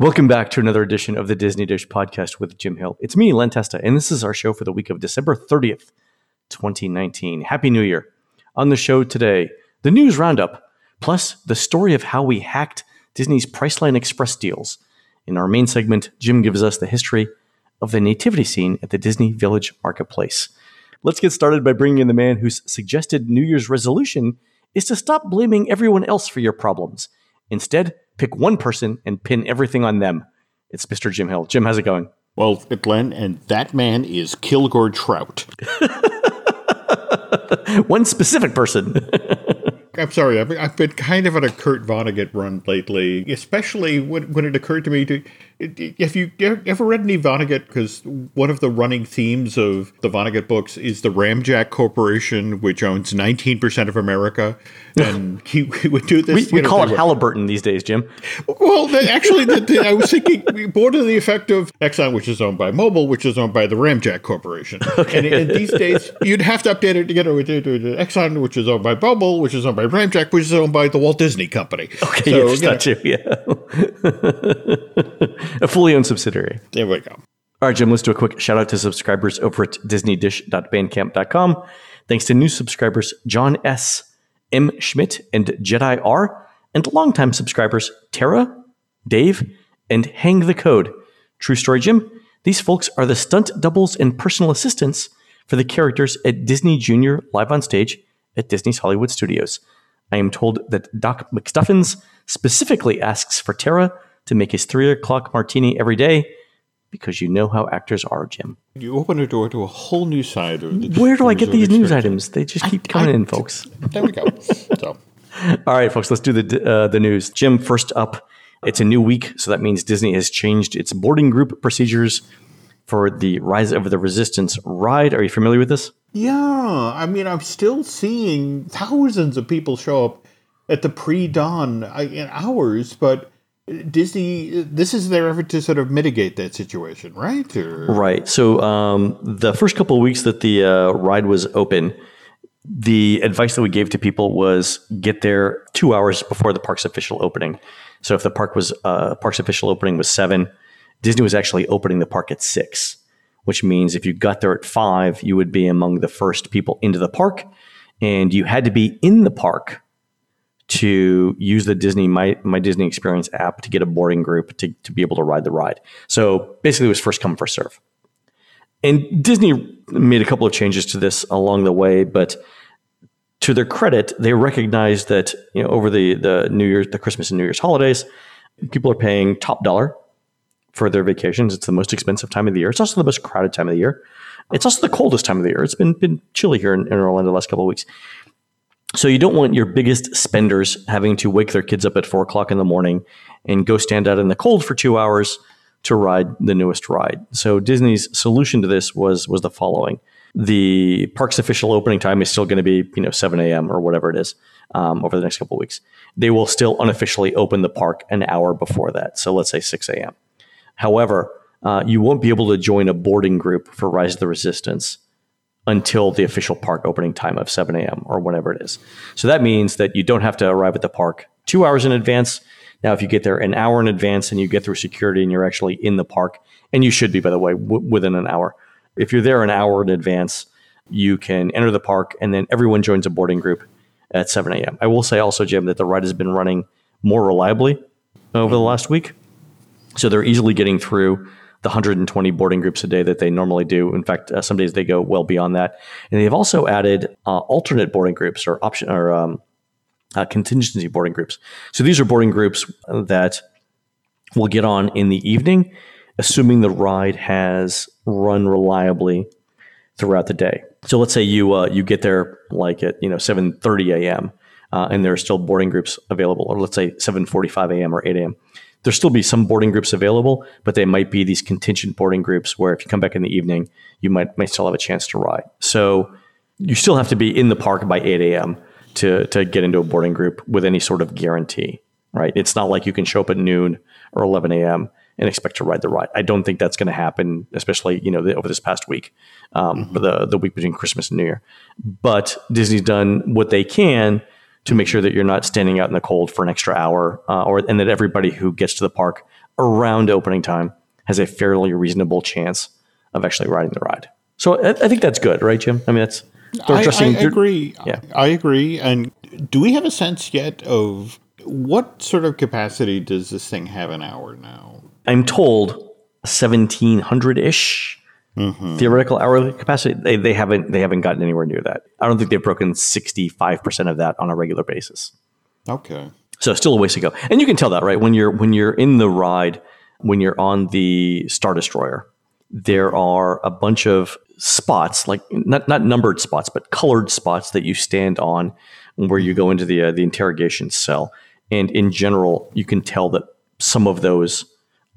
Welcome back to another edition of the Disney Dish podcast with Jim Hill. It's me, Len Testa, and this is our show for the week of December 30th, 2019. Happy New Year. On the show today, the news roundup, plus the story of how we hacked Disney's Priceline Express deals. In our main segment, Jim gives us the history of the nativity scene at the Disney Village Marketplace. Let's get started by bringing in the man whose suggested New Year's resolution is to stop blaming everyone else for your problems. Instead, pick one person and pin everything on them. It's Mr. Jim Hill. Jim, how's it going? Well, Glenn, and that man is Kilgore Trout. one specific person. I'm sorry, I've, I've been kind of on a Kurt Vonnegut run lately, especially when, when it occurred to me to if you ever read any Vonnegut, because one of the running themes of the Vonnegut books is the RAMJAC Corporation, which owns 19% of America. And he, he would do this. We, we call it Halliburton these days, Jim. Well, actually, the, the, I was thinking more to the effect of Exxon, which is owned by Mobil, which is owned by the RAMJAC Corporation. Okay. And, and these days, you'd have to update it to together with Exxon, which is owned by Mobil, which is owned by RAMJAC, which is owned by the Walt Disney Company. Okay, so, you know, yeah. a fully owned subsidiary. There we go. All right, Jim, let's do a quick shout out to subscribers over at disneydish.bandcamp.com. Thanks to new subscribers John S., M. Schmidt, and Jedi R, and longtime subscribers Tara, Dave, and Hang the Code. True story, Jim. These folks are the stunt doubles and personal assistants for the characters at Disney Junior live on stage at Disney's Hollywood Studios. I am told that Doc McStuffins specifically asks for Tara to make his three o'clock martini every day because you know how actors are, Jim. You open a door to a whole new side of the Where do I get these news items? They just keep I, coming I, in, folks. There we go. so. All right, folks, let's do the uh, the news. Jim, first up, it's a new week, so that means Disney has changed its boarding group procedures for the Rise of the Resistance ride. Are you familiar with this? Yeah, I mean, I'm still seeing thousands of people show up at the pre-dawn uh, hours, but Disney, this is their effort to sort of mitigate that situation, right? Or? Right. So um, the first couple of weeks that the uh, ride was open, the advice that we gave to people was get there two hours before the park's official opening. So if the park was uh, park's official opening was seven, Disney was actually opening the park at six, which means if you got there at five, you would be among the first people into the park, and you had to be in the park to use the Disney my, my Disney Experience app to get a boarding group to, to be able to ride the ride. So basically, it was first come first serve. And Disney made a couple of changes to this along the way, but to their credit, they recognized that you know over the the New Year's, the Christmas and New Year's holidays, people are paying top dollar for their vacations. It's the most expensive time of the year. It's also the most crowded time of the year. It's also the coldest time of the year. It's been been chilly here in, in Orlando the last couple of weeks. So you don't want your biggest spenders having to wake their kids up at four o'clock in the morning and go stand out in the cold for two hours to ride the newest ride. So Disney's solution to this was was the following: the park's official opening time is still going to be you know 7 a.m. or whatever it is um, over the next couple of weeks. They will still unofficially open the park an hour before that. So let's say 6 a.m. However, uh, you won't be able to join a boarding group for Rise of the Resistance until the official park opening time of 7 a.m. or whatever it is. So that means that you don't have to arrive at the park two hours in advance. Now, if you get there an hour in advance and you get through security and you're actually in the park, and you should be, by the way, w- within an hour. If you're there an hour in advance, you can enter the park and then everyone joins a boarding group at 7 a.m. I will say also, Jim, that the ride has been running more reliably over the last week. So they're easily getting through the 120 boarding groups a day that they normally do. In fact, uh, some days they go well beyond that. And they've also added uh, alternate boarding groups or option or um, uh, contingency boarding groups. So these are boarding groups that will get on in the evening, assuming the ride has run reliably throughout the day. So let's say you uh, you get there like at you know 7:30 a.m. Uh, and there are still boarding groups available, or let's say 7:45 a.m. or 8 a.m there still be some boarding groups available, but they might be these contingent boarding groups where if you come back in the evening, you might might still have a chance to ride. So you still have to be in the park by 8 a.m. to to get into a boarding group with any sort of guarantee, right? It's not like you can show up at noon or 11 a.m. and expect to ride the ride. I don't think that's going to happen, especially you know the, over this past week, um, mm-hmm. the the week between Christmas and New Year. But Disney's done what they can to make sure that you're not standing out in the cold for an extra hour, uh, or and that everybody who gets to the park around opening time has a fairly reasonable chance of actually riding the ride. So I, I think that's good, right, Jim? I mean, that's I, I agree. Yeah. I agree. And do we have a sense yet of what sort of capacity does this thing have an hour now? I'm told 1700 ish. Mm-hmm. Theoretical hourly capacity, they, they haven't they haven't gotten anywhere near that. I don't think they've broken sixty five percent of that on a regular basis. Okay, so still a ways to go, and you can tell that right when you're when you're in the ride, when you're on the Star Destroyer, there are a bunch of spots, like not not numbered spots, but colored spots that you stand on, where you go into the uh, the interrogation cell, and in general, you can tell that some of those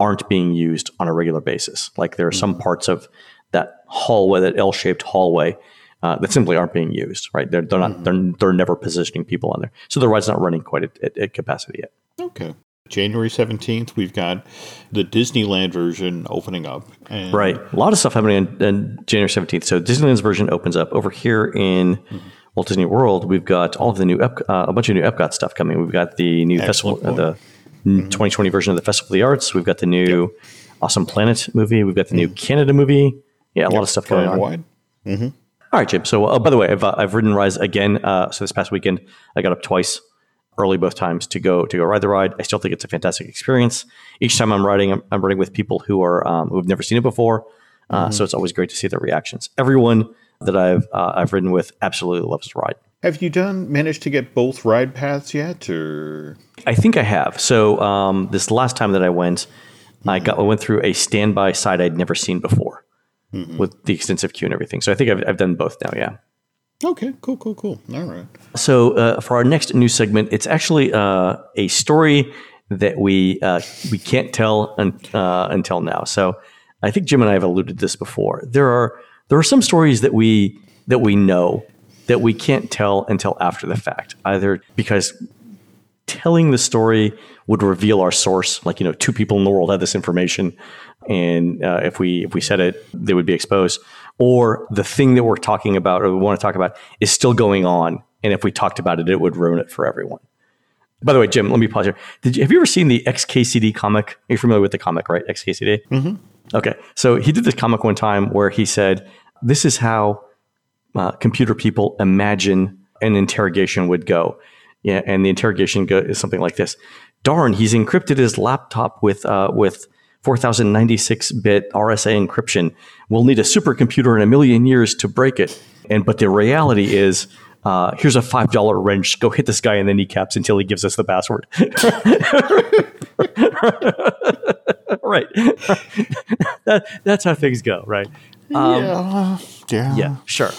aren't being used on a regular basis. Like there are some mm-hmm. parts of that hallway, that L-shaped hallway, uh, that simply aren't being used. Right? They're they're not mm-hmm. they're they're never positioning people on there, so the ride's not running quite at, at, at capacity yet. Okay. January 17th, we've got the Disneyland version opening up. right. A lot of stuff happening on, on, January 17th. So Disneyland's version opens up. Over here in mm-hmm. Walt Disney World, we've got all of the new, Ep- uh, a bunch of new Epcot stuff coming. We've got the new Excellent festival, uh, the mm-hmm. 2020 version of the Festival of the Arts. We've got the new yep. Awesome Planet movie. We've got the new mm-hmm. Canada movie. Yeah, a yep. lot of stuff going on. Mm-hmm. All right, Jim. So, uh, by the way, I've, uh, I've ridden Rise again. Uh, so this past weekend, I got up twice, early both times to go to go ride the ride. I still think it's a fantastic experience. Each time I'm riding, I'm, I'm riding with people who are um, who've never seen it before. Uh, mm-hmm. So it's always great to see their reactions. Everyone that I've uh, I've ridden with absolutely loves the ride. Have you done managed to get both ride paths yet, or? I think I have. So um, this last time that I went, mm-hmm. I got I went through a standby side I'd never seen before, mm-hmm. with the extensive queue and everything. So I think I've, I've done both now. Yeah. Okay, cool, cool, cool. All right. So uh, for our next news segment, it's actually uh, a story that we uh, we can't tell un- uh, until now. So I think Jim and I have alluded to this before. There are there are some stories that we that we know that we can't tell until after the fact, either because telling the story would reveal our source, like you know, two people in the world had this information, and uh, if we if we said it, they would be exposed, or the thing that we're talking about or we want to talk about is still going on, and if we talked about it, it would ruin it for everyone. By the way, Jim, let me pause here. Did you, have you ever seen the XKCD comic? Are you familiar with the comic, right? XKCD. Mm-hmm. Okay, so he did this comic one time where he said, "This is how." Uh, computer people imagine an interrogation would go. Yeah, and the interrogation go, is something like this: Darn, he's encrypted his laptop with uh, with 4096 bit RSA encryption. We'll need a supercomputer in a million years to break it. And but the reality is. Uh, here's a five dollar wrench. Go hit this guy in the kneecaps until he gives us the password. right. that, that's how things go, right? Um, yeah. Yeah. Yeah. Sure.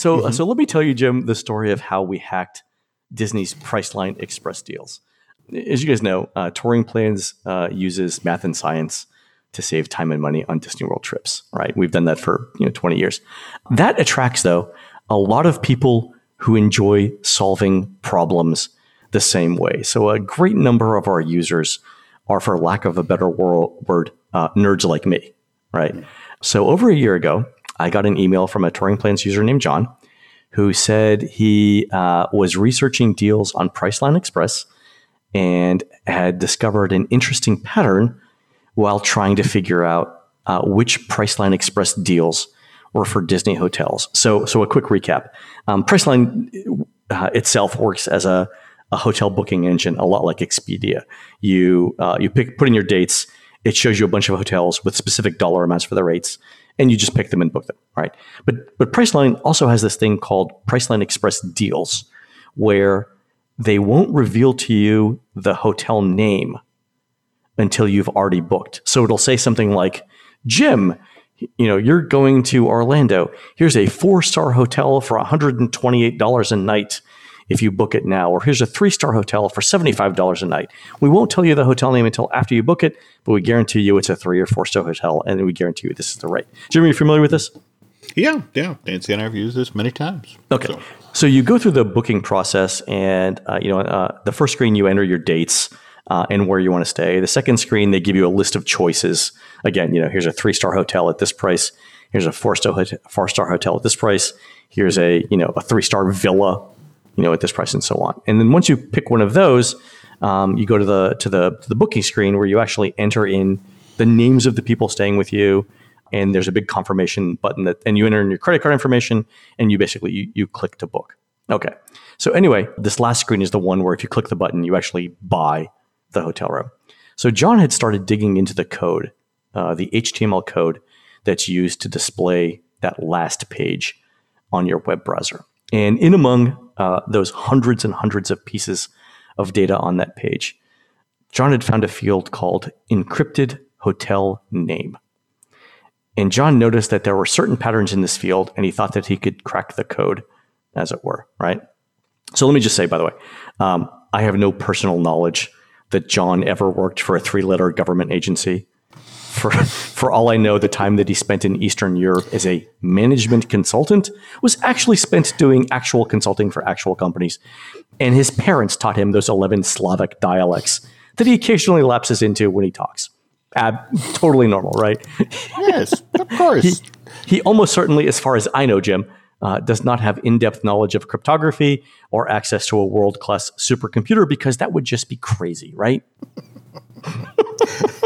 So, uh, mm-hmm. so let me tell you, Jim, the story of how we hacked Disney's Priceline Express deals. As you guys know, uh, TouringPlans uh, uses math and science to save time and money on Disney World trips. Right? We've done that for you know 20 years. That attracts, though, a lot of people who enjoy solving problems the same way. So, a great number of our users are, for lack of a better word, uh, nerds like me. Right? Mm-hmm. So, over a year ago, I got an email from a TouringPlans user named John who said he uh, was researching deals on Priceline Express and had discovered an interesting pattern while trying to figure out uh, which Priceline Express deals were for Disney hotels. So, so a quick recap: um, Priceline uh, itself works as a, a hotel booking engine, a lot like Expedia. You uh, you pick put in your dates. It shows you a bunch of hotels with specific dollar amounts for the rates and you just pick them and book them, right? But but Priceline also has this thing called Priceline Express Deals, where they won't reveal to you the hotel name until you've already booked. So it'll say something like, "Jim, you know, you're going to Orlando. Here's a four-star hotel for $128 a night if you book it now. Or here's a three star hotel for $75 a night. We won't tell you the hotel name until after you book it, but we guarantee you it's a three or four star hotel, and we guarantee you this is the rate. Jimmy, are you familiar with this? Yeah, yeah. Nancy and I have used this many times. Okay. So, so you go through the booking process, and uh, you know uh, the first screen you enter your dates. Uh, and where you want to stay. The second screen, they give you a list of choices. Again, you know, here's a three star hotel at this price. Here's a four star four star hotel at this price. Here's a you know a three star villa you know, at this price and so on. And then once you pick one of those, um, you go to the to the to the booking screen where you actually enter in the names of the people staying with you, and there's a big confirmation button that, and you enter in your credit card information, and you basically you, you click to book. Okay. So anyway, this last screen is the one where if you click the button, you actually buy the hotel room. So John had started digging into the code, uh, the HTML code that's used to display that last page on your web browser. And in among uh, those hundreds and hundreds of pieces of data on that page, John had found a field called encrypted hotel name. And John noticed that there were certain patterns in this field, and he thought that he could crack the code, as it were, right? So let me just say, by the way, um, I have no personal knowledge that John ever worked for a three letter government agency. For, for all I know, the time that he spent in Eastern Europe as a management consultant was actually spent doing actual consulting for actual companies. And his parents taught him those 11 Slavic dialects that he occasionally lapses into when he talks. Ab- totally normal, right? Yes, of course. he, he almost certainly, as far as I know, Jim, uh, does not have in depth knowledge of cryptography or access to a world class supercomputer because that would just be crazy, right?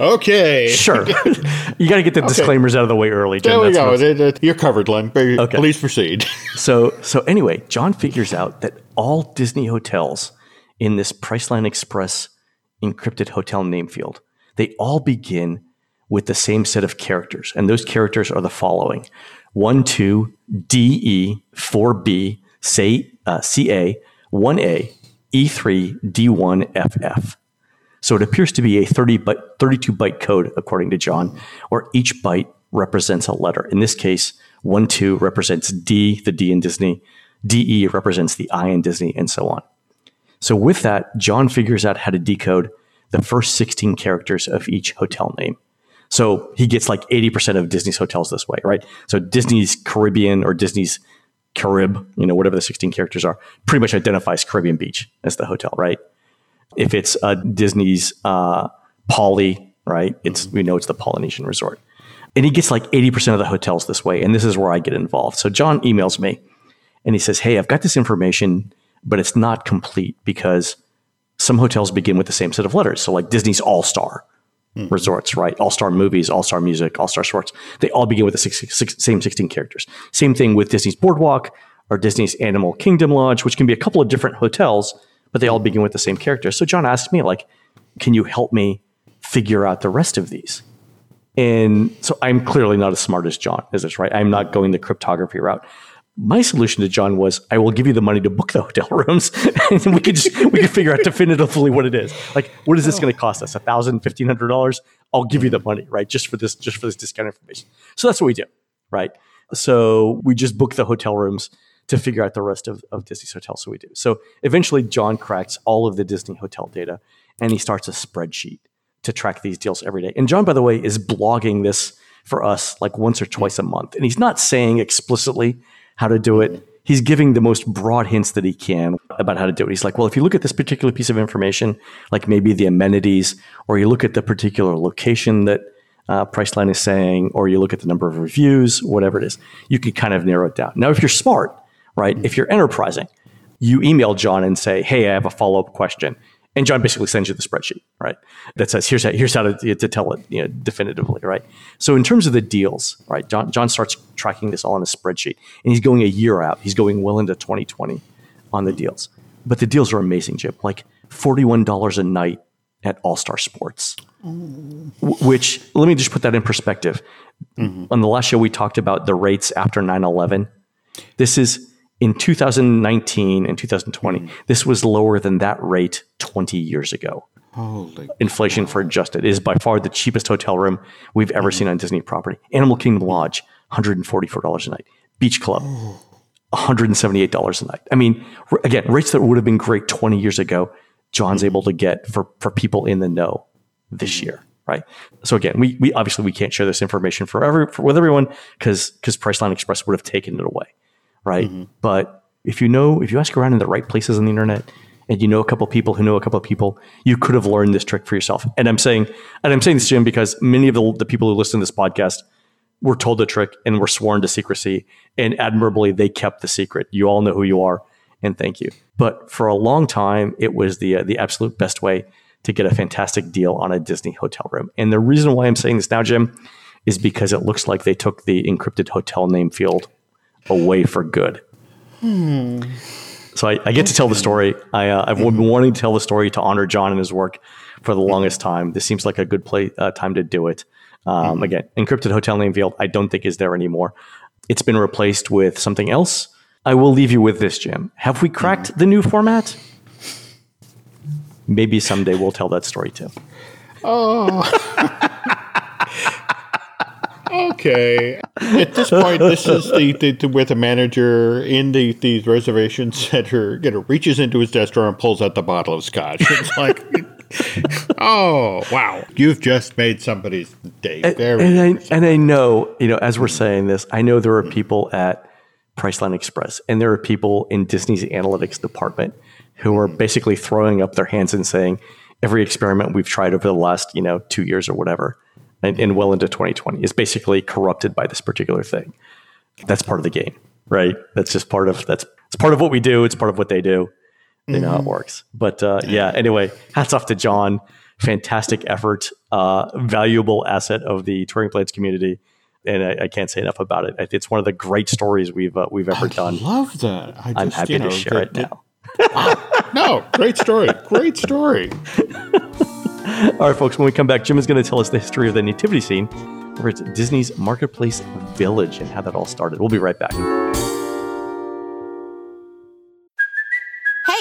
okay. Sure. you got to get the disclaimers out of the way early. Jim. There we That's go. what's- It- it- You're covered, Len. Okay. Please proceed. So, so anyway, John figures out that all Disney hotels in this Priceline Express encrypted hotel name field, they all begin with the same set of characters. And those characters are the following 1, 2, DE, 4B, say, uh, CA, 1A, E3, D1, FF. So it appears to be a 30 byte, 32 byte code, according to John, where each byte represents a letter. In this case, 1 2 represents D, the D in Disney, DE represents the I in Disney, and so on. So with that, John figures out how to decode the first 16 characters of each hotel name. So he gets like 80% of Disney's hotels this way, right? So Disney's Caribbean or Disney's Carib, you know, whatever the 16 characters are, pretty much identifies Caribbean Beach as the hotel, right? If it's uh, Disney's uh, Poly, right? It's we know it's the Polynesian resort, and he gets like 80% of the hotels this way, and this is where I get involved. So John emails me, and he says, "Hey, I've got this information, but it's not complete because some hotels begin with the same set of letters. So like Disney's All Star." resorts, right? All star movies, all star music, all star sports. They all begin with the six, six, same 16 characters. Same thing with Disney's Boardwalk or Disney's Animal Kingdom Lodge, which can be a couple of different hotels, but they all hmm. begin with the same character. So John asked me, like, can you help me figure out the rest of these? And so I'm clearly not as smart as John is this, right? I'm not going the cryptography route. My solution to John was, I will give you the money to book the hotel rooms, and we could just we could figure out definitively what it is. Like, what is this oh. going to cost us? A thousand, fifteen hundred dollars? I'll give you the money, right? Just for this, just for this discount information. So that's what we do, right? So we just book the hotel rooms to figure out the rest of, of Disney's hotel. So we do. So eventually, John cracks all of the Disney hotel data, and he starts a spreadsheet to track these deals every day. And John, by the way, is blogging this for us like once or twice a month. And he's not saying explicitly how to do it. He's giving the most broad hints that he can about how to do it. He's like, well, if you look at this particular piece of information, like maybe the amenities, or you look at the particular location that uh, Priceline is saying, or you look at the number of reviews, whatever it is, you can kind of narrow it down. Now, if you're smart, right, if you're enterprising, you email John and say, hey, I have a follow up question. And John basically sends you the spreadsheet, right? That says here's how, here's how to, to tell it you know, definitively, right? So in terms of the deals, right? John John starts tracking this all in a spreadsheet, and he's going a year out. He's going well into 2020 on the deals, but the deals are amazing, Jim. Like forty one dollars a night at All Star Sports, w- which let me just put that in perspective. Mm-hmm. On the last show, we talked about the rates after 9 11. This is in 2019 and 2020. Mm-hmm. This was lower than that rate 20 years ago. Holy. Inflation for adjusted It is by far the cheapest hotel room we've ever mm-hmm. seen on Disney property. Animal Kingdom Lodge, $144 a night. Beach Club, $178 a night. I mean, again, rates that would have been great 20 years ago, John's mm-hmm. able to get for, for people in the know this year. Right. So again, we, we obviously we can't share this information for every, for, with everyone because because Priceline Express would have taken it away. Right. But if you know, if you ask around in the right places on the internet and you know a couple people who know a couple of people, you could have learned this trick for yourself. And I'm saying, and I'm saying this, Jim, because many of the, the people who listen to this podcast were told the trick and were sworn to secrecy. And admirably, they kept the secret. You all know who you are. and thank you. But for a long time, it was the uh, the absolute best way to get a fantastic deal on a Disney hotel room. And the reason why I'm saying this now, Jim, is because it looks like they took the encrypted hotel name field away for good. Hmm. So I, I, get to tell the story. I, uh, I've been wanting to tell the story to honor John and his work for the longest time. This seems like a good play uh, time to do it. Um, mm-hmm. Again, encrypted hotel name field. I don't think is there anymore. It's been replaced with something else. I will leave you with this, Jim. Have we cracked mm-hmm. the new format? Maybe someday we'll tell that story too. Oh. okay. At this point, this is the, the, the, where the manager in the, the reservation center you know reaches into his desk drawer and pulls out the bottle of scotch. It's like, oh wow, you've just made somebody's day. Very and, and I, and I know you know as we're saying this, I know there are people at Priceline Express and there are people in Disney's analytics department who are mm-hmm. basically throwing up their hands and saying every experiment we've tried over the last you know two years or whatever and, and well into 2020 is basically corrupted by this particular thing. That's part of the game, right? That's just part of that's it's part of what we do. It's part of what they do. They mm-hmm. know how it works. But uh, yeah, anyway, hats off to John. Fantastic effort, uh, valuable asset of the TouringPlans community and I, I, can't say enough about it. It's one of the great stories we've uh, we've ever I done. Love that. I am happy know, to share it now. wow. No, great story. Great story. All right, folks, when we come back, Jim is going to tell us the history of the nativity scene over at Disney's Marketplace Village and how that all started. We'll be right back.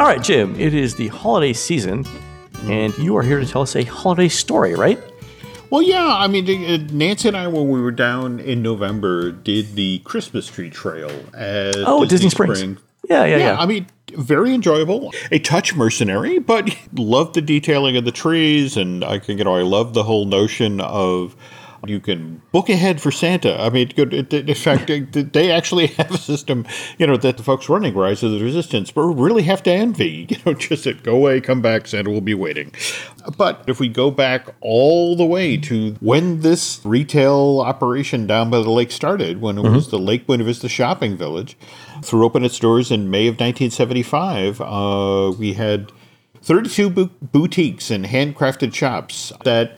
All right, Jim, it is the holiday season, and you are here to tell us a holiday story, right? Well, yeah. I mean, uh, Nancy and I, when we were down in November, did the Christmas tree trail at oh, Disney, Disney Springs. Spring. Yeah, yeah, yeah, yeah. I mean, very enjoyable. A touch mercenary, but love the detailing of the trees, and I can, you know, I love the whole notion of you can book ahead for Santa. I mean, in fact, they actually have a system, you know, that the folks running Rise of the Resistance really have to envy. You know, just that go away, come back, Santa will be waiting. But if we go back all the way to when this retail operation down by the lake started, when it mm-hmm. was the Lake Buena Vista Shopping Village, threw open its doors in May of 1975, uh, we had 32 bu- boutiques and handcrafted shops that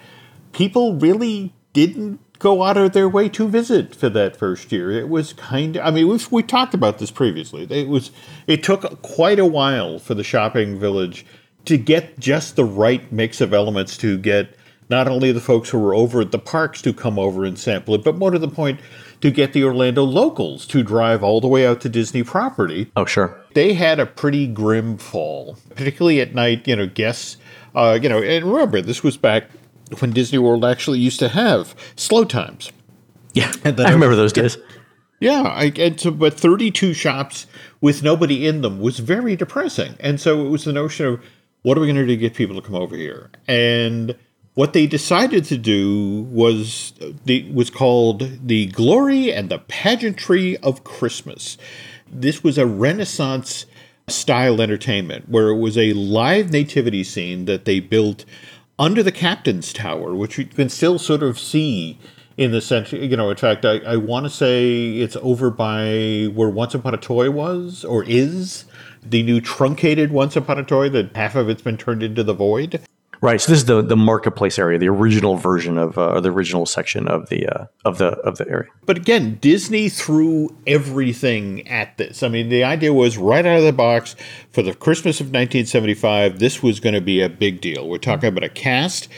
people really didn't go out of their way to visit for that first year. It was kind of, I mean, we've, we talked about this previously. It was, it took quite a while for the shopping village to get just the right mix of elements to get not only the folks who were over at the parks to come over and sample it, but more to the point, to get the Orlando locals to drive all the way out to Disney property. Oh, sure. They had a pretty grim fall, particularly at night. You know, guests, uh, you know, and remember, this was back when Disney World actually used to have slow times. Yeah, I remember those days. Yeah, I, and so, but 32 shops with nobody in them was very depressing. And so it was the notion of what are we going to do to get people to come over here? And what they decided to do was the was called the glory and the pageantry of Christmas. This was a Renaissance style entertainment where it was a live nativity scene that they built under the captain's tower, which you can still sort of see in the center. You know, in fact, I, I want to say it's over by where Once Upon a Toy was or is the new truncated Once Upon a Toy that half of it's been turned into the void. Right. So this is the the marketplace area, the original version of uh, or the original section of the uh, of the of the area. But again, Disney threw everything at this. I mean, the idea was right out of the box for the Christmas of 1975, this was going to be a big deal. We're talking about a cast,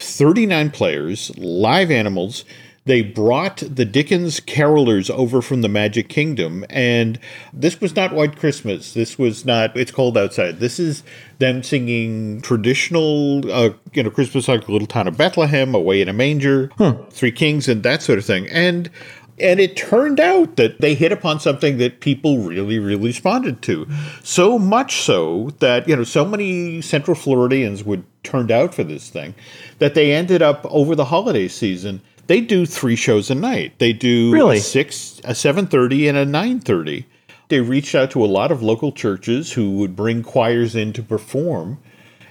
39 players, live animals. They brought the Dickens carolers over from the Magic Kingdom, and this was not White Christmas. This was not It's Cold Outside. This is them singing traditional, uh, you know, Christmas like Little Town of Bethlehem, Away in a Manger, Three Kings, and that sort of thing. And and it turned out that they hit upon something that people really, really responded to. So much so that, you know, so many Central Floridians would turned out for this thing that they ended up over the holiday season. They do three shows a night. They do Really? a six, a seven thirty, and a nine thirty. They reached out to a lot of local churches who would bring choirs in to perform.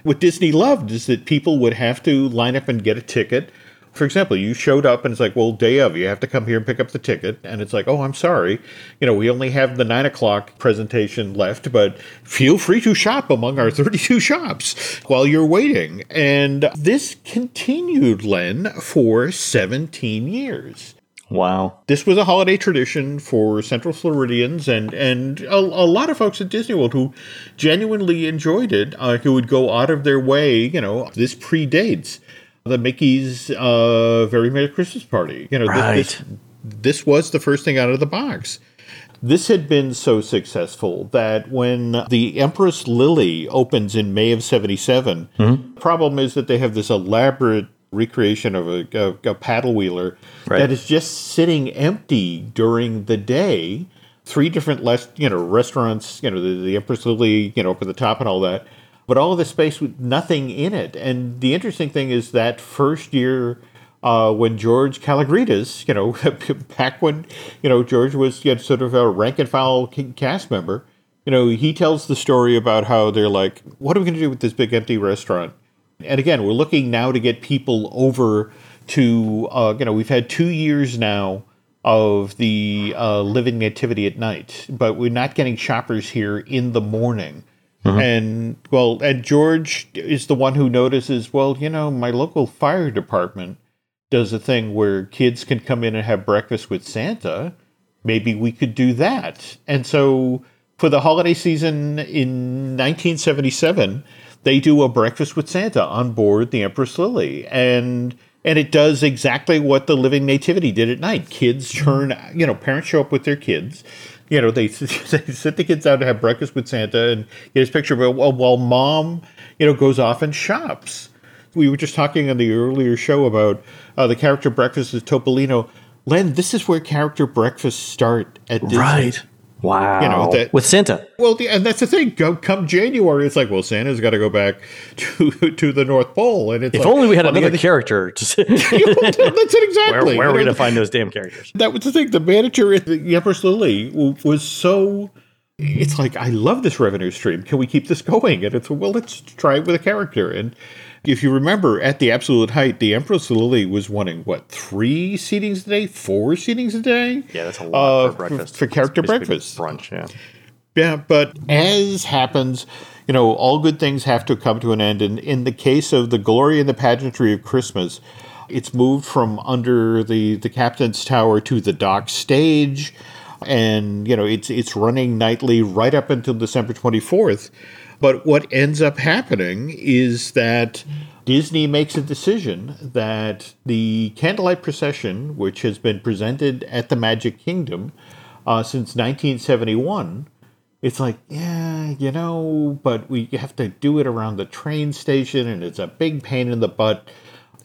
What Disney loved is that people would have to line up and get a ticket. For example, you showed up and it's like, well, day of, you have to come here and pick up the ticket. And it's like, oh, I'm sorry. You know, we only have the nine o'clock presentation left, but feel free to shop among our 32 shops while you're waiting. And this continued, Len, for 17 years Wow. this was a holiday tradition for Central Floridians and and a, a lot of folks at Disney World who genuinely enjoyed it, uh, who would go out of their way. You know, this predates the Mickey's uh, Very Merry Christmas Party. You know, Right. this this was the first thing out of the box. This had been so successful that when the Empress Lily opens in May of 77, Mm-hmm. the problem is that they have this elaborate recreation of a, a, a paddle wheeler Right. that is just sitting empty during the day. Three different, less, you know, restaurants, you know, the, the Empress Lily, you know, up at the top and all that, but all of the space with nothing in it. And the interesting thing is that first year uh, when George Kalogridis, you know, back when, you know, George was you know, sort of a rank and file cast member, you know, he tells the story about how they're like, what are we going to do with this big empty restaurant? And again, we're looking now to get people over to, uh, you know, we've had two years now of the uh, living nativity at night, but we're not getting shoppers here in the morning. Mm-hmm. And well, and George is the one who notices, well, you know, my local fire department does a thing where kids can come in and have breakfast with Santa. Maybe we could do that. And so for the holiday season in 1977, they do a breakfast with Santa on board the Empress Lily. And and it does exactly what the Living Nativity did at night. Kids turn, you know, parents show up with their kids. You know, they, they sit the kids out to have breakfast with Santa and get his picture. But while, while mom, you know, goes off and shops we were just talking on the earlier show about uh, the character breakfast is Topolino. Len, this is where character breakfasts start at Disney. Right. Wow. You know, that- with Santa. Well, the, and that's the thing. Go, come January, it's like, well, Santa's got to go back to to the North Pole, and it's If like, only we had another other- character. To that's it exactly. where where are we going to find those damn characters? that was the thing. The manager at the Empress Lily was so. It's like I love this revenue stream. Can we keep this going? And it's well, let's try it with a character. And if you remember, at the absolute height, the Empress Lily was wanting what three seatings a day, four seatings a day. Yeah, that's a lot Uh, for breakfast. for character breakfast. brunch. Yeah. Yeah, but as happens, you know, all good things have to come to an end. And in the case of the glory and the pageantry of Christmas, it's moved from under the, the captain's tower to the dock stage. And, you know, it's it's running nightly right up until December 24th. But what ends up happening is that Disney makes a decision that the candlelight procession, which has been presented at the Magic Kingdom uh, since 1971, it's like, yeah, you know, but we have to do it around the train station and it's a big pain in the butt.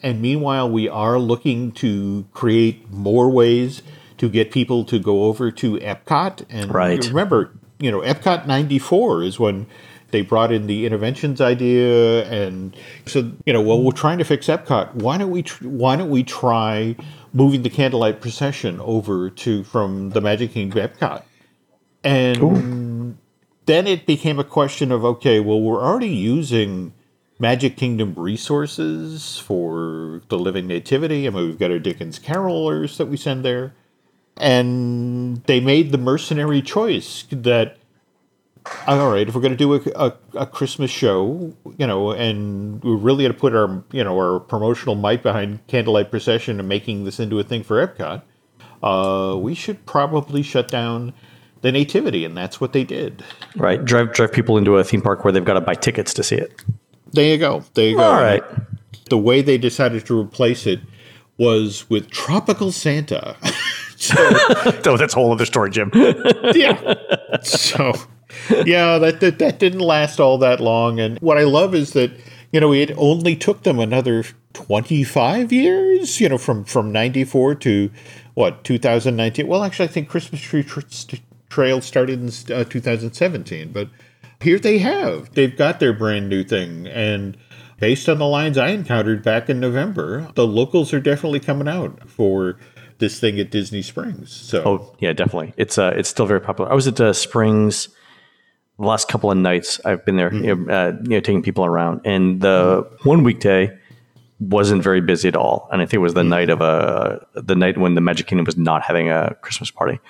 And meanwhile, we are looking to create more ways to get people to go over to Epcot. And Right. remember, you know, Epcot 94 is when they brought in the Innoventions idea and so you know well we're trying to fix epcot why don't we tr- why don't we try moving the candlelight procession over to from the magic kingdom to epcot and then it became a question of okay, well, we're already using Magic Kingdom resources for the Living Nativity. I mean, we've got our Dickens carolers that we send there. And they made the mercenary choice that all right, if we're going to do a, a, a, Christmas show, you know, and we're really going to put our, you know, our promotional might behind Candlelight Procession and making this into a thing for Epcot, uh, we should probably shut down the Nativity, and that's what they did. Right, drive drive people into a theme park where they've got to buy tickets to see it. There you go. There you go. All right. The way they decided to replace it was with Tropical Santa. so, oh, that's a whole other story, Jim. yeah. So, yeah, that, that that didn't last all that long. And what I love is that you know it only took them another twenty five years. You know, from from ninety four to what 2019. Well, actually, I think Christmas Tree tr- Trail started in uh, 2017, but here they have. They've got their brand new thing, and based on the lines I encountered back in November, the locals are definitely coming out for this thing at Disney Springs. So, oh yeah, definitely. It's uh, it's still very popular. I was at uh, Springs the last couple of nights. I've been there, mm-hmm. you, know, uh, you know, taking people around, and the mm-hmm. one weekday wasn't very busy at all. And I think it was the mm-hmm. night of a the night when the Magic Kingdom was not having a Christmas party.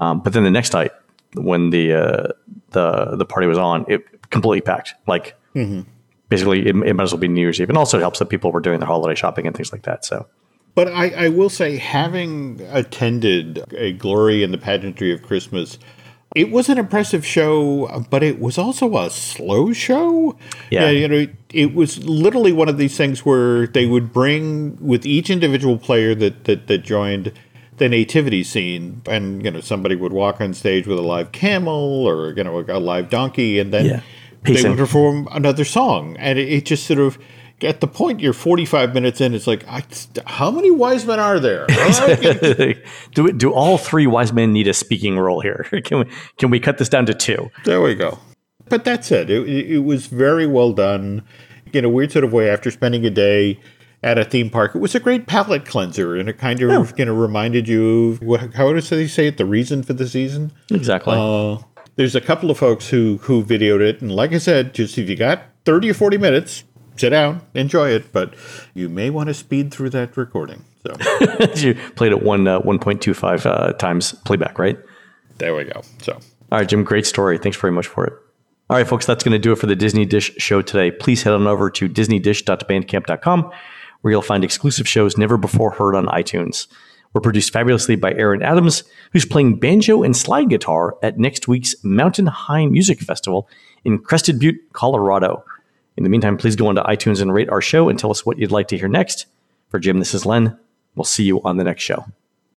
Um, but then the next night, when the uh, the the party was on, it completely packed. Like mm-hmm. basically, it, it, might as well be New Year's Eve, and also it helps that people were doing their holiday shopping and things like that. So. But I, I will say, having attended a glory in the pageantry of Christmas, it was an impressive show, but it was also a slow show. Yeah. you know, it was literally one of these things where they would bring with each individual player that that, that joined the nativity scene, and you know somebody would walk on stage with a live camel or you know a, live donkey, and then yeah. they would perform another song, and it, it, just sort of at the point you're 45 minutes in, it's like, I, how many wise men are there? do do all three wise men need a speaking role here? Can we can we cut this down to two? There we go. But that's it. It, it was very well done in a weird sort of way. After spending a day at a theme park. It was a great palate cleanser, and it kind of yeah. you know reminded you of how does they say it? The reason for the season. Exactly. Uh, there's a couple of folks who who videoed it, and like I said, just if you got thirty or forty minutes, sit down, enjoy it. But you may want to speed through that recording. So you played it one uh, one point two five uh, times playback, right? There we go. So all right, Jim, great story. Thanks very much for it. All right, folks, that's going to do it for the Disney Dish show today. Please head on over to disneydish.bandcamp.com where you'll find exclusive shows never before heard on iTunes. We're produced fabulously by Aaron Adams, who's playing banjo and slide guitar at next week's Mountain High Music Festival in Crested Butte, Colorado. In the meantime, please go onto iTunes and rate our show and tell us what you'd like to hear next. For Jim, this is Len. We'll see you on the next show.